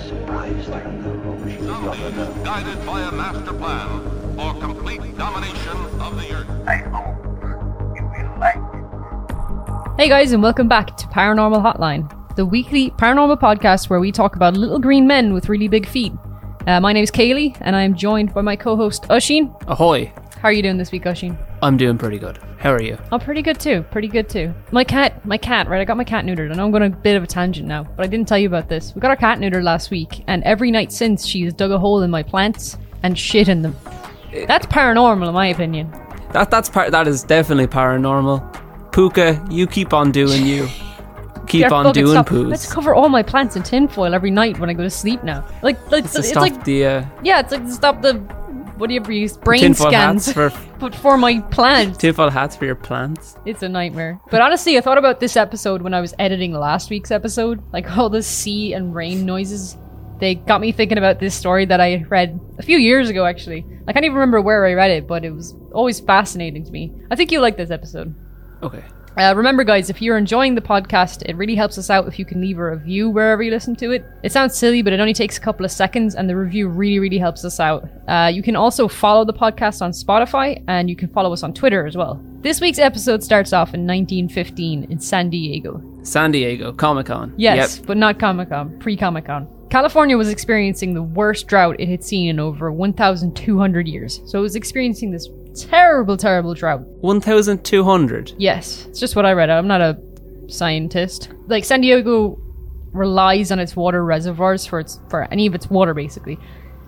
surprised I don't know what we Zombies, guided by a master plan for complete domination of the Earth. I hope you will like it. Hey guys, and welcome back to Paranormal Hotline, the weekly paranormal podcast where we talk about little green men with really big feet. Uh, my name is Kaylee, and I'm joined by my co-host Ushin. Ahoy! How are you doing this week, Ushin? I'm doing pretty good. How are you? Oh, pretty good too. Pretty good too. My cat, my cat, right? I got my cat neutered. I know I'm going a bit of a tangent now, but I didn't tell you about this. We got our cat neutered last week, and every night since, she's dug a hole in my plants and shit in them. That's paranormal, in my opinion. That that's part. That is definitely paranormal. Puka, you keep on doing you. Keep Yeah, on doing stop. poos. Let's cover all my plants in tinfoil every night when I go to sleep now. Like, like to it's stop like the uh, Yeah, it's like to stop the what do you ever use? Brain tinfoil scans. hats for but for my plants. tinfoil hats for your plants. It's a nightmare. But honestly, I thought about this episode when I was editing last week's episode. Like all the sea and rain noises. They got me thinking about this story that I read a few years ago, actually. I can't even remember where I read it, but it was always fascinating to me. I think you'll like this episode. Okay. Uh, remember, guys, if you're enjoying the podcast, it really helps us out if you can leave a review wherever you listen to it. It sounds silly, but it only takes a couple of seconds, and the review really, really helps us out. Uh, you can also follow the podcast on Spotify, and you can follow us on Twitter as well. This week's episode starts off in 1915 in San Diego. San Diego Comic Con. Yes, Yep. but not Comic Con, pre Comic Con. California was experiencing the worst drought it had seen in over 1,200 years. So it was experiencing this terrible, terrible drought. One thousand two hundred. Yes, it's just what I read. I'm not a scientist. Like San Diego relies on its water reservoirs for its for any of its water basically,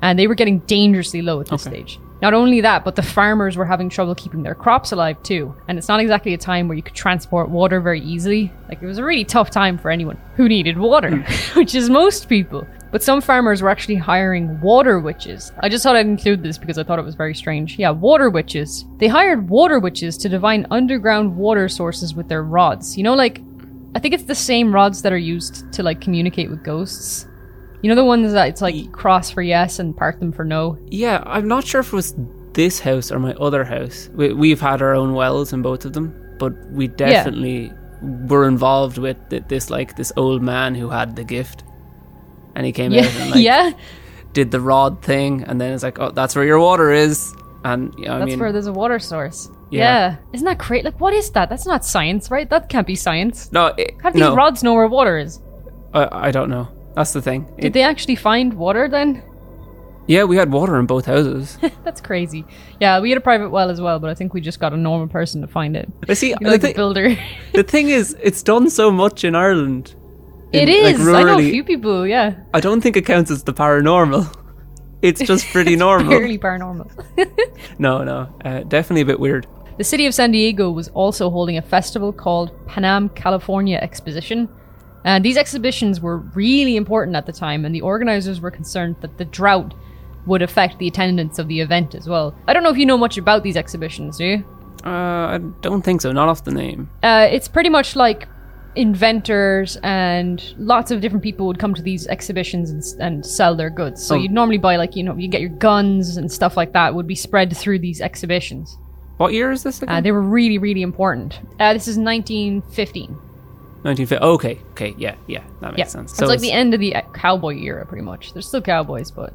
and they were getting dangerously low at this Okay. stage. Not only that, but the farmers were having trouble keeping their crops alive too. And it's not exactly a time where you could transport water very easily. Like it was a really tough time for anyone who needed water, hmm. which is most people. But some farmers were actually hiring water witches. I just thought I'd include this because I thought it was very strange. Yeah, water witches. They hired water witches to divine underground water sources with their rods. You know, like, I think it's the same rods that are used to, like, communicate with ghosts. You know, the ones that it's like cross for yes and part them for no? Yeah, I'm not sure if it was this house or my other house. We, we've had our own wells in both of them, but we definitely were involved with this like this old man who had the gift, and he came out Yeah. and like yeah. did the rod thing, and then it's like, oh, that's where your water is, and you know, I That's mean, where there's a water source. Yeah. Yeah. Isn't that great? Like, what is that? That's not science, right? That can't be science. no, it, How do these rods know where water is? I, I don't know. That's the thing. Did It- they actually find water then? yeah, we had water in both houses. That's crazy. Yeah, we had a private well as well, but I think we just got a normal person to find it. I see. You know, the, like thi- builder. the thing is, it's done so much in Ireland. It In, like, is. I know a few people. Yeah, I don't think it counts as the paranormal. It's just pretty normal. fairly paranormal. No, no, uh, definitely a bit weird. the city of San Diego was also holding a festival called Panama California Exposition. And these exhibitions were really important at the time, and the organizers were concerned that the drought would affect the attendance of the event as well. I don't know if you know much about these exhibitions, do you? Uh, I don't think so. Not off the name. Uh, it's pretty much like inventors and lots of different people would come to these exhibitions and, and sell their goods. So Oh. you'd normally buy like you know you get your guns and stuff like that would be spread through these exhibitions. What year is this Uh, they were really really important. Uh, this is 1915. 1950. Okay, okay, yeah, yeah, that makes Yeah, sense. it's like the end of the uh, cowboy era, pretty much. There's still cowboys, but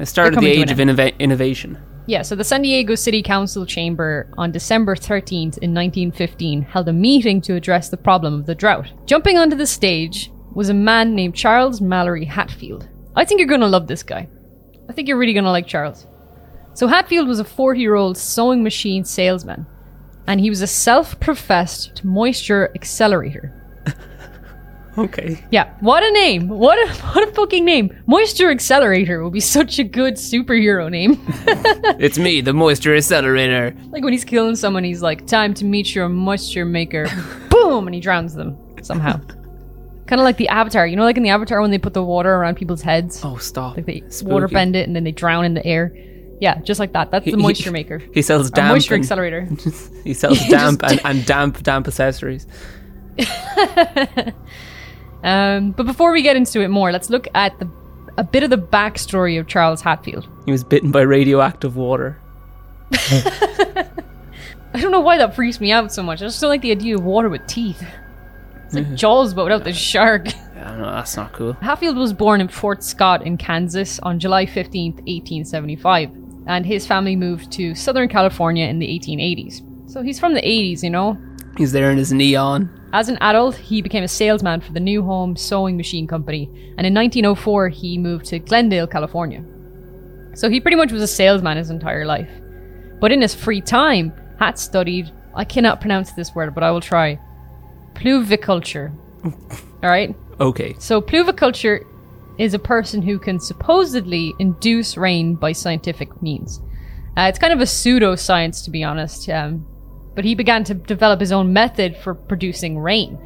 it started they're the coming to age an of innova- innovation. Yeah, so the San Diego City Council chamber on December 13th in 1915 held a meeting to address the problem of the drought. Jumping onto the stage was a man named Charles Mallory Hatfield. I think you're going to love this guy. I think you're really going to like Charles. So Hatfield was a 40 year old sewing machine salesman, and he was a self professed moisture accelerator. Okay. Yeah, what a name! What a what a fucking name! Moisture Accelerator would be such a good superhero name. it's me, the moisture accelerator. Like when he's killing someone, he's like, "Time to meet your moisture maker." Boom, and he drowns them somehow. kind of like the Avatar, you know, like in the Avatar when they put the water around people's heads, Oh, stop. like they Spooky. water bend it and then they drown in the air. Yeah, just like that. That's the moisture he- maker. He sells Or damp. moisture and- accelerator. he sells damp and, and damp damp accessories. Um, but before we get into it more, let's look at the a bit of the backstory of Charles Hatfield. He was bitten by radioactive water. I don't know why that freaks me out so much. I just don't like the idea of water with teeth. It's like Jaws, but without the shark. Yeah, no, that's not cool. Hatfield was born in Fort Scott in Kansas on July 15th, 1875, and his family moved to Southern California in the 1880s. So he's from the 80s, you know? He's there in his neon. As an adult, he became a salesman for the New Home Sewing Machine Company, and in 1904 he moved to Glendale, California. So he pretty much was a salesman his entire life. But in his free time, Hat studied, I cannot pronounce this word, but I will try, pluviculture. Alright? Okay. So pluviculture is a person who can supposedly induce rain by scientific means. Uh, it's kind of a pseudoscience, to be honest. Um, but he began to develop his own method for producing rain.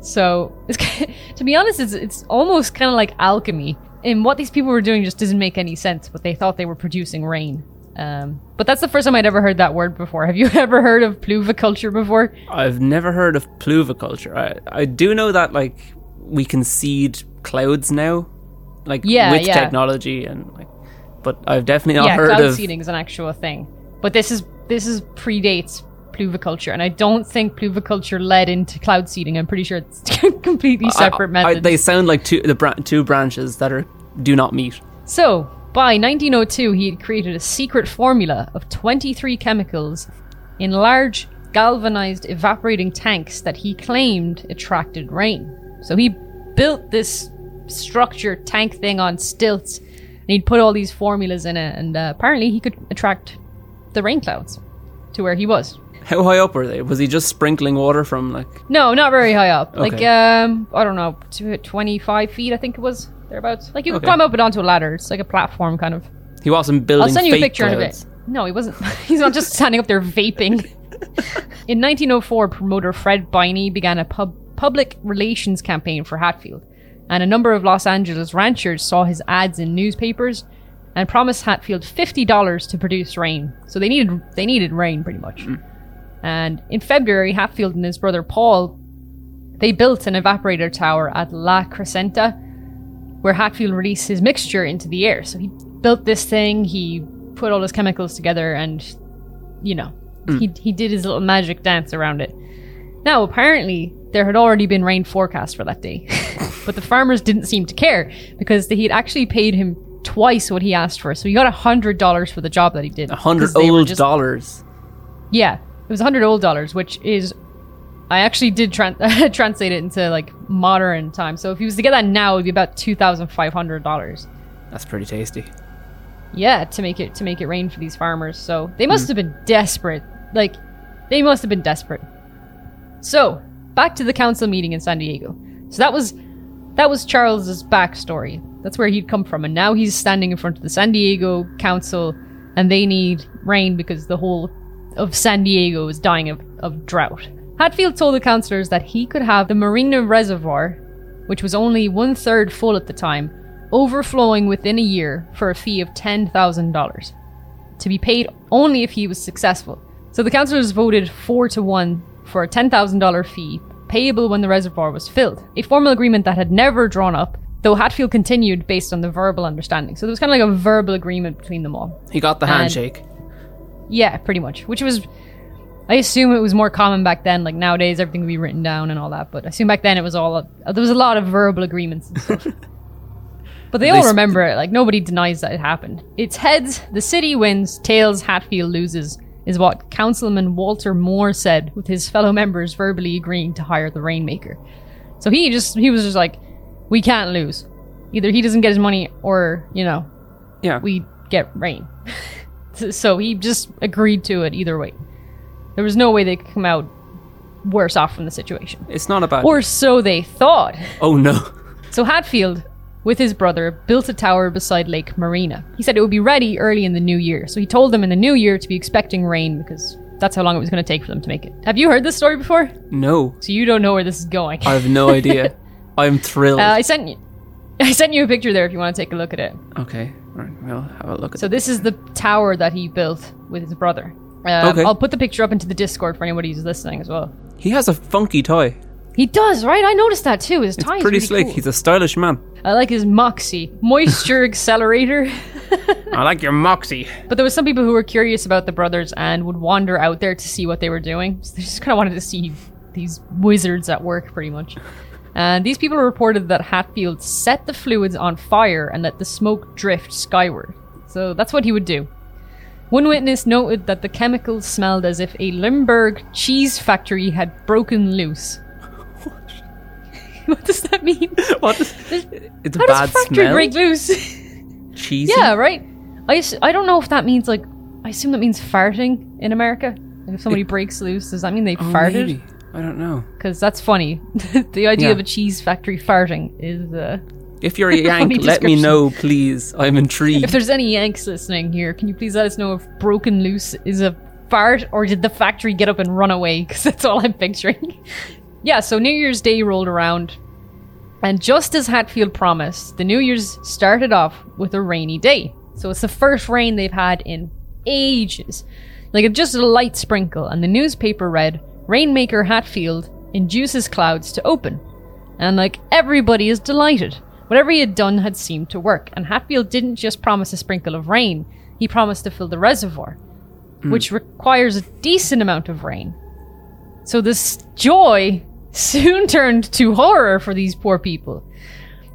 So, it's, to be honest, it's, it's almost kind of like alchemy. And what these people were doing just doesn't make any sense, but they thought they were producing rain. Um, but that's the first time I'd ever heard that word before. Have you ever heard of pluviculture before? I've never heard of pluviculture. I, I do know that like we can seed clouds now, like Yeah, with yeah. technology and like. But I've definitely not yeah, heard cloud of. seeding is an actual thing. But this is this is predates pluviculture, and I don't think pluviculture led into cloud seeding. I'm pretty sure it's completely separate I- I- methods. they sound like two the bra- two branches that are do not meet. So, by 1902, he had created a secret formula of 23 chemicals in large galvanized evaporating tanks that he claimed attracted rain. So he built this structure tank thing on stilts, and he'd put all these formulas in it, and uh, apparently he could attract the rain clouds to where he was. How high up were they? Was he just sprinkling water from like? No, not very high up. Like, um, I don't know, tw- 25 feet, I think it was, thereabouts. Like, you could Okay. climb up it onto a ladder. It's like a platform, kind of. He wasn't building. I'll send you a picture in a clouds. bit. No, he wasn't. He's not just standing up there vaping. in 1904, promoter Fred Binney began a pub- public relations campaign for Hatfield, and a number of Los Angeles ranchers saw his ads in newspapers and promised Hatfield fifty dollars to produce rain. So they needed they needed rain pretty much. And in February, Hatfield and his brother Paul they built an evaporator tower at La Crescenta, where Hatfield released his mixture into the air. So he built this thing, he put all his chemicals together, and you know, hmm. he he did his little magic dance around it. Now, apparently, there had already been rain forecast for that day, but the farmers didn't seem to care because he had actually paid him twice what he asked for. So he got a hundred dollars for the job that he did. A hundred 'Cause they were old just- dollars. yeah, it was 100 old dollars, which is. I actually did tran- translate it into like modern time. So if he was to get that now, it'd be about two thousand five hundred dollars. That's pretty tasty. Yeah, to make it to make it rain for these farmers. So they must mm. have been desperate. Like, they must have been desperate. So back to the council meeting in San Diego. So that was that was Charles's backstory. That's where he'd come from, and now he's standing in front of the San Diego council, and they need rain because the whole of San Diego is dying of, of drought. Hatfield told the councillors that he could have the Morena Reservoir, which was only one third full at the time, overflowing within a year for a fee of $10,000 to be paid only if he was successful. So the councillors voted 4 to 1 for a $10,000 fee payable when the reservoir was filled, a formal agreement that had never drawn up, though Hatfield continued based on the verbal understanding. So there was kind of like a verbal agreement between them all. He got the And- handshake. Yeah, pretty much. Which was, I assume it was more common back then. Like nowadays, everything would be written down and all that. But I assume back then it was all uh, there was a lot of verbal agreements and stuff. but they They all remember it. Like nobody denies that it happened. It's heads, the city wins. Tails, Hatfield loses. Is what Councilman Walter Moore said, with his fellow members verbally agreeing to hire the Rainmaker. So he just he was just like, we can't lose. Either he doesn't get his money, or you know, Yeah. we get rain. so he just agreed to it either way. There was no way they could come out worse off from the situation. it's not about. Or so they thought. oh no. So Hatfield, with his brother, built a tower beside Lake Morena. He said it would be ready early in the new year. So he told them in the new year to be expecting rain because that's how long it was going to take for them to make it. Have you heard this story before? No. So you don't know where this is going. I have no idea. I'm thrilled. Uh, I sent you. I sent you a picture there if you want to take a look at it. okay. All right. We'll have a look at So this is the tower that he built with his brother. Um, Okay. I'll put the picture up into the Discord for anybody who's listening as well. He has a funky toy. He does, right? I noticed that too. His It's tie is pretty really slick. cool. He's a stylish man. I like his Moxie moisture accelerator. I like your moxie. But there was some people who were curious about the brothers and would wander out there to see what they were doing. So they just kind of wanted to see these wizards at work, pretty much. And these people reported that Hatfield set the fluids on fire and let the smoke drift skyward. So that's what he would do. One witness noted that the chemicals smelled as if a Limburg cheese factory had broken loose. what does that mean? What? Is, it's a How bad does factory smell. break loose? Cheesy. yeah, right. I, I don't know if that means like I assume that means farting in America. If somebody breaks loose, does that mean they Oh, farted? maybe. I don't know. Because that's funny. the idea Yeah. of a cheese factory farting is. Uh, If you're a Yank, let me know, please. I'm intrigued. if there's any Yanks listening here, can you please let us know if broken loose is a fart or did the factory get up and run away? Because that's all I'm picturing. yeah, so New Year's Day rolled around, and just as Hatfield promised, the New Year's started off with a rainy day. So it's the first rain they've had in ages. Like just a light sprinkle, and the newspaper read Rainmaker Hatfield induces clouds to open. And like everybody is delighted. Whatever he had done had seemed to work, and Hatfield didn't just promise a sprinkle of rain, he promised to fill the reservoir, hmm. which requires a decent amount of rain. So this joy soon turned to horror for these poor people.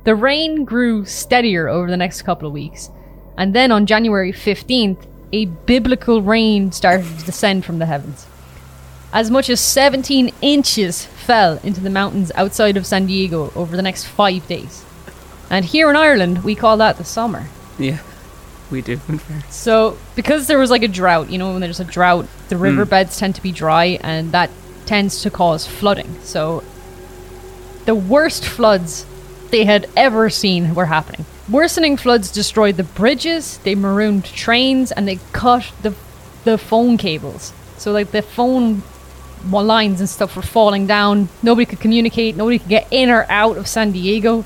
The rain grew steadier over the next couple of weeks, and then on January 15th, a biblical rain started to descend from the heavens. As much as 17 inches fell into the mountains outside of San Diego over the next five days. And here in Ireland, we call that the summer. yeah, we do. So, because there was like a drought, you know, when there's a drought, the mm. riverbeds tend to be dry and that tends to cause flooding. So, the worst floods they had ever seen were happening. Worsening floods destroyed the bridges, they marooned trains, and they cut the, the phone cables. So, like, the phone lines and stuff were falling down. Nobody could communicate, nobody could get in or out of San Diego.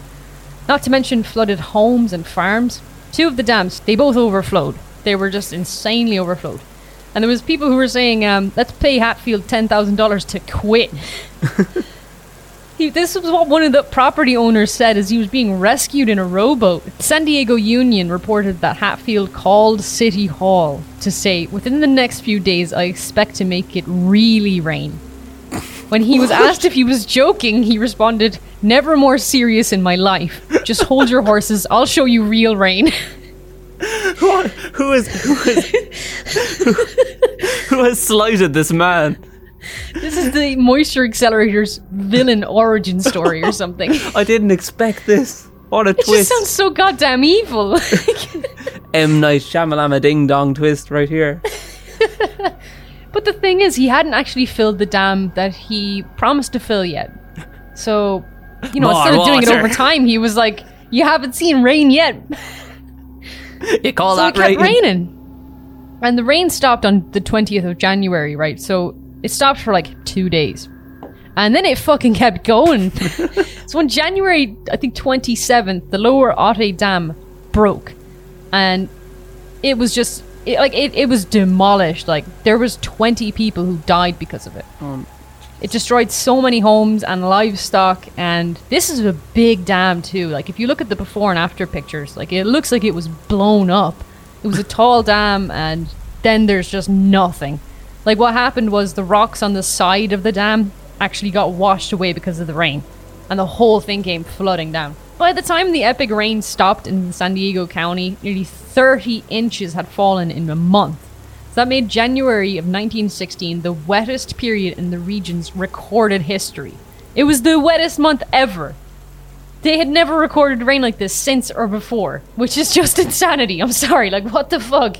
Not to mention flooded homes and farms. Two of the dams, they both overflowed. They were just insanely overflowed. And there was people who were saying, um, let's pay Hatfield $10,000 to quit. he, this was what one of the property owners said as he was being rescued in a rowboat. San Diego Union reported that Hatfield called City Hall to say, within the next few days, I expect to make it really rain. When he was asked if he was joking, he responded, Never more serious in my life. Just hold your horses, I'll show you real rain. What? Who is who is who, who has slighted this man? This is the Moisture Accelerator's villain origin story or something. I didn't expect this. What a just twist! sounds so goddamn evil. M Night Shyamalama Ding Dong twist right here. but the thing is, he hadn't actually filled the dam that he promised to fill yet. So, you know, More instead of doing it over time, he was like, You haven't seen rain yet. You call so it kept raining? raining. And the rain stopped on the 20th of January, right? So it stopped for like two days. And then it fucking kept going. so on January, I think 27th, the lower Otay Dam broke. And it was just, it, like, it, it was demolished. Like, there was 20 people who died because of it. Um, It destroyed so many homes and livestock, and this is a big dam too. Like if you look at the before and after pictures, like it looks like it was blown up. It was a tall dam, and then there's just nothing. Like what happened was the rocks on the side of the dam actually got washed away because of the rain, and the whole thing came flooding down. By the time the epic rain stopped in San Diego County, nearly 30 inches had fallen in a month. So that made January of 1916 the wettest period in the region's recorded history. It was the wettest month ever. They had never recorded rain like this since or before, which is just insanity. I'm sorry, like what the fuck?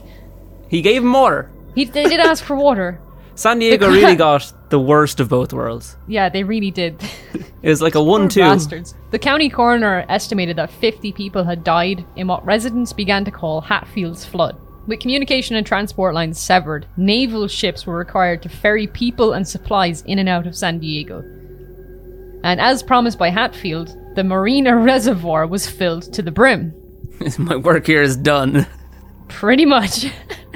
he gave water. He, they did ask for water. San Diego The- really got the worst of both worlds. Yeah, they really did. It was like a Poor one-two. bastards. The county coroner estimated that 50 people had died in what residents began to call Hatfield's flood. With communication and transport lines severed, naval ships were required to ferry people and supplies in and out of San Diego. And as promised by Hatfield, the Morena Reservoir was filled to the brim. My work here is done. Pretty much.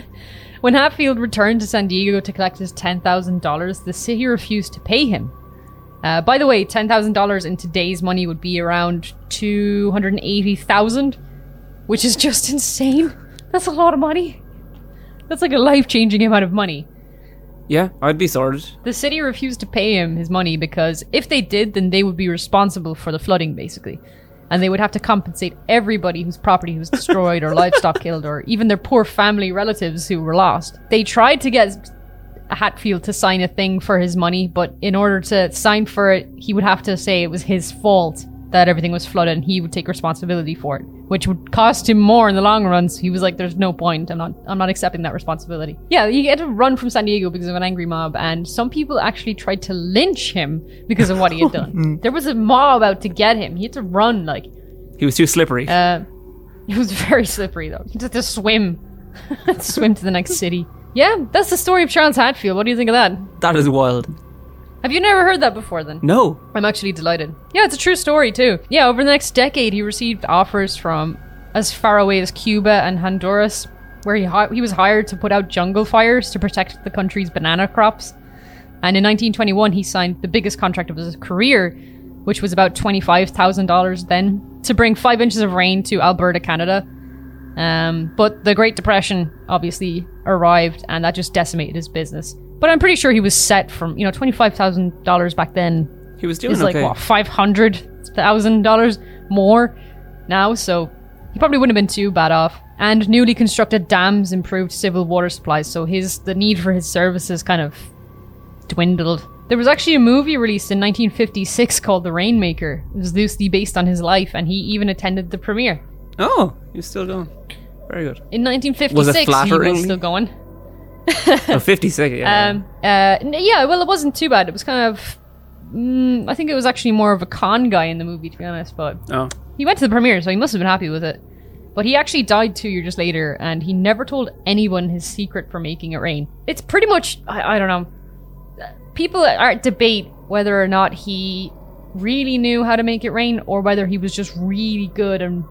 when Hatfield returned to San Diego to collect his $10,000, the city refused to pay him. Uh, by the way, $10,000 in today's money would be around 280,000, which is just insane. That's a lot of money. That's like a life-changing amount of money. Yeah, I'd be sorted. The city refused to pay him his money because if they did, then they would be responsible for the flooding, basically. And they would have to compensate everybody whose property was destroyed or livestock killed or even their poor family relatives who were lost. They tried to get Hatfield to sign a thing for his money, but in order to sign for it, he would have to say it was his fault that everything was flooded and he would take responsibility for it, which would cost him more in the long run. So he was like, "There's no point. I'm not. I'm not accepting that responsibility." Yeah, he had to run from San Diego because of an angry mob, and some people actually tried to lynch him because of what he had done. there was a mob out to get him. He had to run like. He was too slippery. Uh, it was very slippery though. He had to swim, swim to the next city. Yeah, that's the story of Charles Hatfield. What do you think of that? that is wild. Have you never heard that before then? No. I'm actually delighted. Yeah, it's a true story too. Yeah, over the next decade, he received offers from as far away as Cuba and Honduras, where he hi- he was hired to put out jungle fires to protect the country's banana crops. And in 1921, he signed the biggest contract of his career, which was about $25,000 then, to bring five inches of rain to Alberta, Canada. Um, but the Great Depression obviously arrived, and that just decimated his business. But I'm pretty sure he was set from, you know, $25,000 back then He was doing is like okay. what five hundred thousand dollars more now, so he probably wouldn't have been too bad off. And newly constructed dams improved civil water supplies, so his the need for his services kind of dwindled. There was actually a movie released in 1956 called The Rainmaker. It was loosely based on his life, and he even attended the premiere. Oh, he was still going. Very good. In 1956, Was it he flattering? was still going. Oh, 56, yeah. Um, uh, yeah, well, it wasn't too bad. It was kind of. Mm, I think it was actually more of a con guy in the movie, to be honest, but oh. He went to the premiere, so he must have been happy with it. But he actually died two years later, and he never told anyone his secret for making it rain. It's pretty much, I, I don't know. People are debate whether or not he really knew how to make it rain, or whether he was just really good and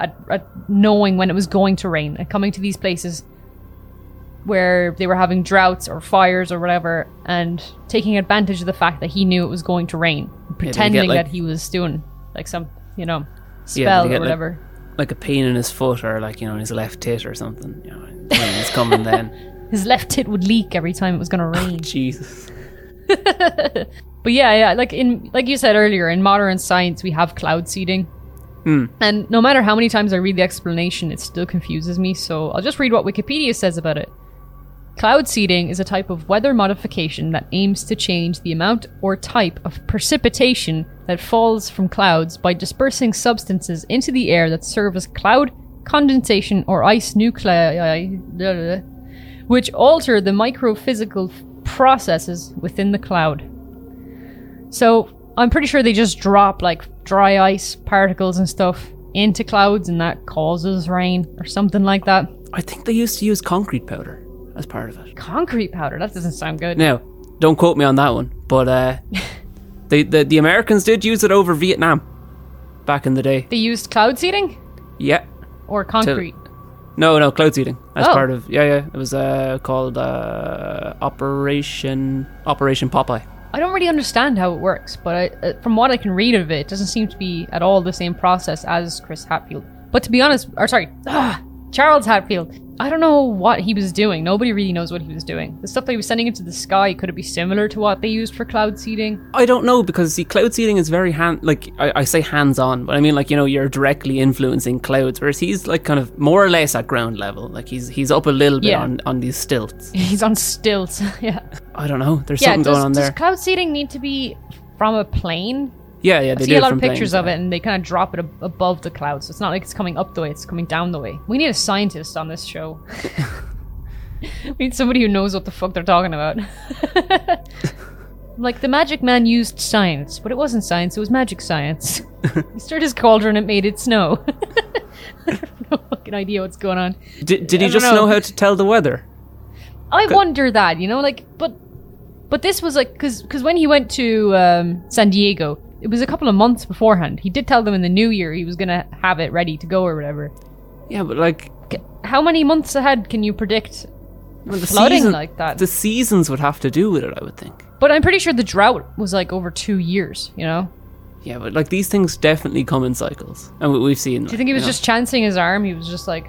at, at knowing when it was going to rain and coming to these places where they were having droughts or fires or whatever, and taking advantage of the fact that he knew it was going to rain, pretending like- that he was doing like some, you know, spell did he or get, like- whatever. Like a pain in his foot or like, you know, in his left tit or something. You know, he's coming then. His left tit would leak every time it was going to oh, rain. Jesus. But yeah, yeah, like in like you said earlier, in modern science we have cloud seeding. Hmm. And no matter how many times I read the explanation, it still confuses me, so I'll just read what Wikipedia says about it. Cloud seeding is a type of weather modification that aims to change the amount or type of precipitation that falls from clouds by dispersing substances into the air that serve as cloud condensation or ice nuclei, which alter the microphysical processes within the cloud. So I'm pretty sure they just drop like dry ice particles and stuff into clouds, and that causes rain or something like that. I think they used to use concrete powder as part of it. Concrete powder. That doesn't sound good. Now, don't quote me on that one, but uh, they, the, the Americans did use it over Vietnam back in the day. They used cloud seeding Yeah. or concrete. No, no, cloud seeding as Oh. part of yeah, yeah. It was uh, called uh, Operation Operation Popeye. I don't really understand how it works, but I, uh, from what I can read of it, it doesn't seem to be at all the same process as Chris Hatfield. But to be honest, or sorry, ah, Charles Hatfield, I don't know what he was doing. Nobody really knows what he was doing. The stuff that he was sending into the sky, could it be similar to what they used for cloud seeding? I don't know because see, cloud seeding is very hand like I, I say hands on, but I mean like you know you're directly influencing clouds, whereas he's like kind of more or less at ground level. Like he's he's up a little bit Yeah. on on these stilts. He's on stilts. yeah. I don't know. There's Yeah, something does, going on does there. cloud seeding need to be from a plane? Yeah, yeah. I They see do a lot of pictures planes, of yeah. it, and they kind of drop it ab- above the clouds. It's not like it's coming up the way; it's coming down the way. We need a scientist on this show. we need somebody who knows what the fuck they're talking about. like the magic man used science, but it wasn't science; it was magic science. he stirred his cauldron and made it snow. I have no fucking idea what's going on. Did, did he just know. know how to tell the weather? I wonder that, you know, like, but, but this was like, because because when he went to um, San Diego, it was a couple of months beforehand. He did tell them in the new year he was gonna have it ready to go or whatever. Yeah, but like C- How many months ahead can you predict well, the flooding season- like that? The seasons would have to do with it, I would think. But I'm pretty sure the drought was like over two years. You know? Yeah, but like these things definitely come in cycles, and we, we've seen. Do you think he was just chancing his arm? He was just like,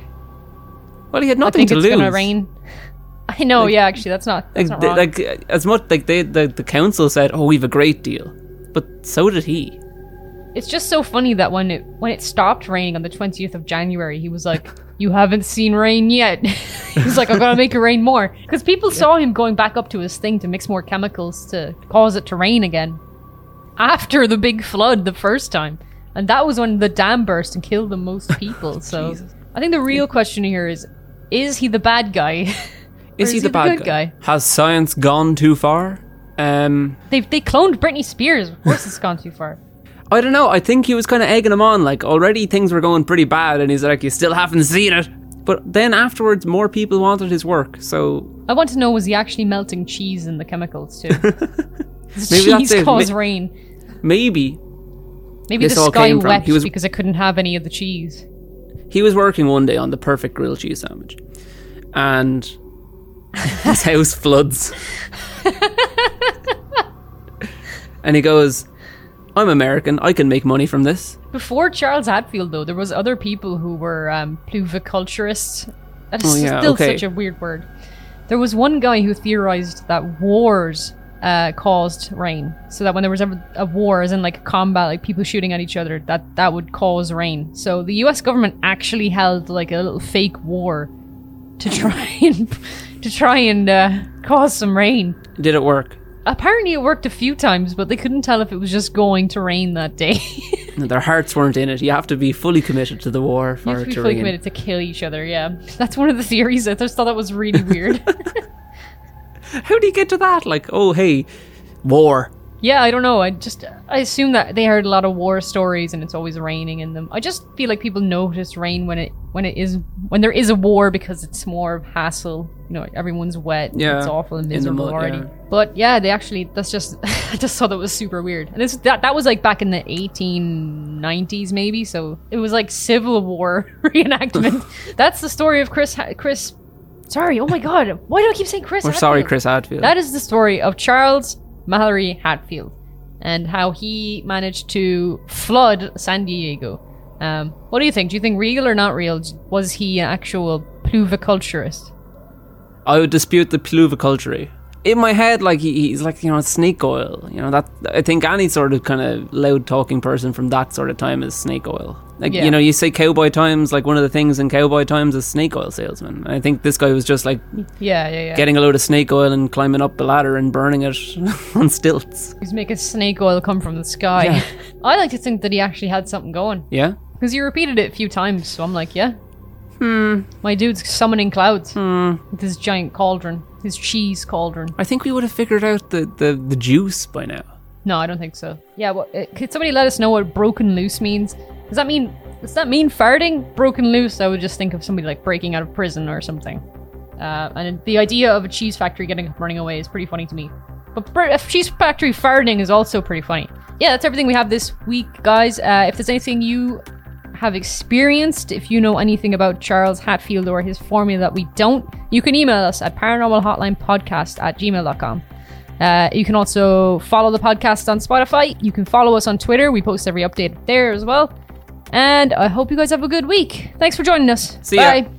Well, he had I nothing think to it's lose. gonna rain. I know. yeah, actually, that's not. That's Like, not they, like as much like they the, the council said, "Oh, we've a great deal," but so did he. It's just so funny that when it when it stopped raining on the 20th of January, he was like, "You haven't seen rain yet." He's like, "I'm gonna make it rain more," because people saw him going back up to his thing to mix more chemicals to cause it to rain again after the big flood the first time, and that was when the dam burst and killed the most people. So Jesus. I think the real question here is: Is he the bad guy? Or Is he the bad good guy? Has science gone too far? Um, They they cloned Britney Spears. Of course, it's gone too far. I don't know. I think he was kind of egging him on. Like already things were going pretty bad, and he's like, "You still haven't seen it." But then afterwards, more people wanted his work. So I want to know was he actually melting cheese in the chemicals too? Does Maybe that's cheese it. cause Ma- rain? maybe Maybe this the sky wept he was- because it couldn't have any of the cheese. he was working one day on the perfect grilled cheese sandwich, and his house floods. and he goes, "I'm American. I can make money from this." Before Charles Hatfield, though, there was other people who were um, pluviculturists. That is Oh, yeah, still okay. such a weird word. There was one guy who theorized that wars uh, caused rain, so that when there was ever a war, as in like combat, like people shooting at each other, that that would cause rain. So the U.S. government actually held like a little fake war to try and to try and uh, cause some rain. Did it work? Apparently, it worked a few times, but they couldn't tell if it was just going to rain that day. Their hearts weren't in it. You have to be fully committed to the war You for have it to be to fully rain. committed to kill each other. Yeah, that's one of the theories. I just thought that was really weird. How do you get to that? Like, oh hey, war. Yeah, I don't know. I just I assume that they heard a lot of war stories and it's always raining in them. I just feel like people notice rain when it when it is when there is a war because it's more hassle. You know, everyone's wet. Yeah, it's awful and miserable mud, already. yeah. But yeah, they actually that's just I just thought that was super weird. And this that that was like back in the 1890s maybe. So it was like Civil War reenactment. that's the story of Chris Chris. Sorry, oh my god, why do I keep saying Chris? We're sorry, Chris Hadfield. That is the story of Charles Mallory Hatfield and how he managed to flood San Diego. Um, what do you think? Do you think real or not real? Was he an actual pluviculturist? I would dispute the pluviculture. In my head, like he, he's like you know snake oil. You know that I think any sort of kind of loud talking person from that sort of time is snake oil. Like Yeah. you know, you say cowboy times. Like one of the things in cowboy times is snake oil salesman. I think this guy was just like Yeah, yeah, yeah. getting a load of snake oil and climbing up a ladder and burning it on stilts. He's making snake oil come from the sky. Yeah. I like to think that he actually had something going Yeah. because he repeated it a few times. So I'm like, yeah. Hmm. My dude's summoning clouds with his giant cauldron, his cheese cauldron. I think we would have figured out the, the, the juice by now. No, I don't think so. Yeah, well, uh, could somebody let us know what broken loose means? Does that mean does that mean farting? Broken loose? I would just think of somebody like breaking out of prison or something. Uh, and the idea of a cheese factory getting up running away is pretty funny to me. But a cheese factory farting is also pretty funny. Yeah, that's everything we have this week, guys. Uh, if there's anything you have experienced, if you know anything about Charles Hatfield or his formula that we don't, you can email us at paranormalhotlinepodcast at gmail.com. Uh, you can also follow the podcast on Spotify. You can follow us on Twitter. We post every update there as well. And I hope you guys have a good week. Thanks for joining us. See ya. Bye.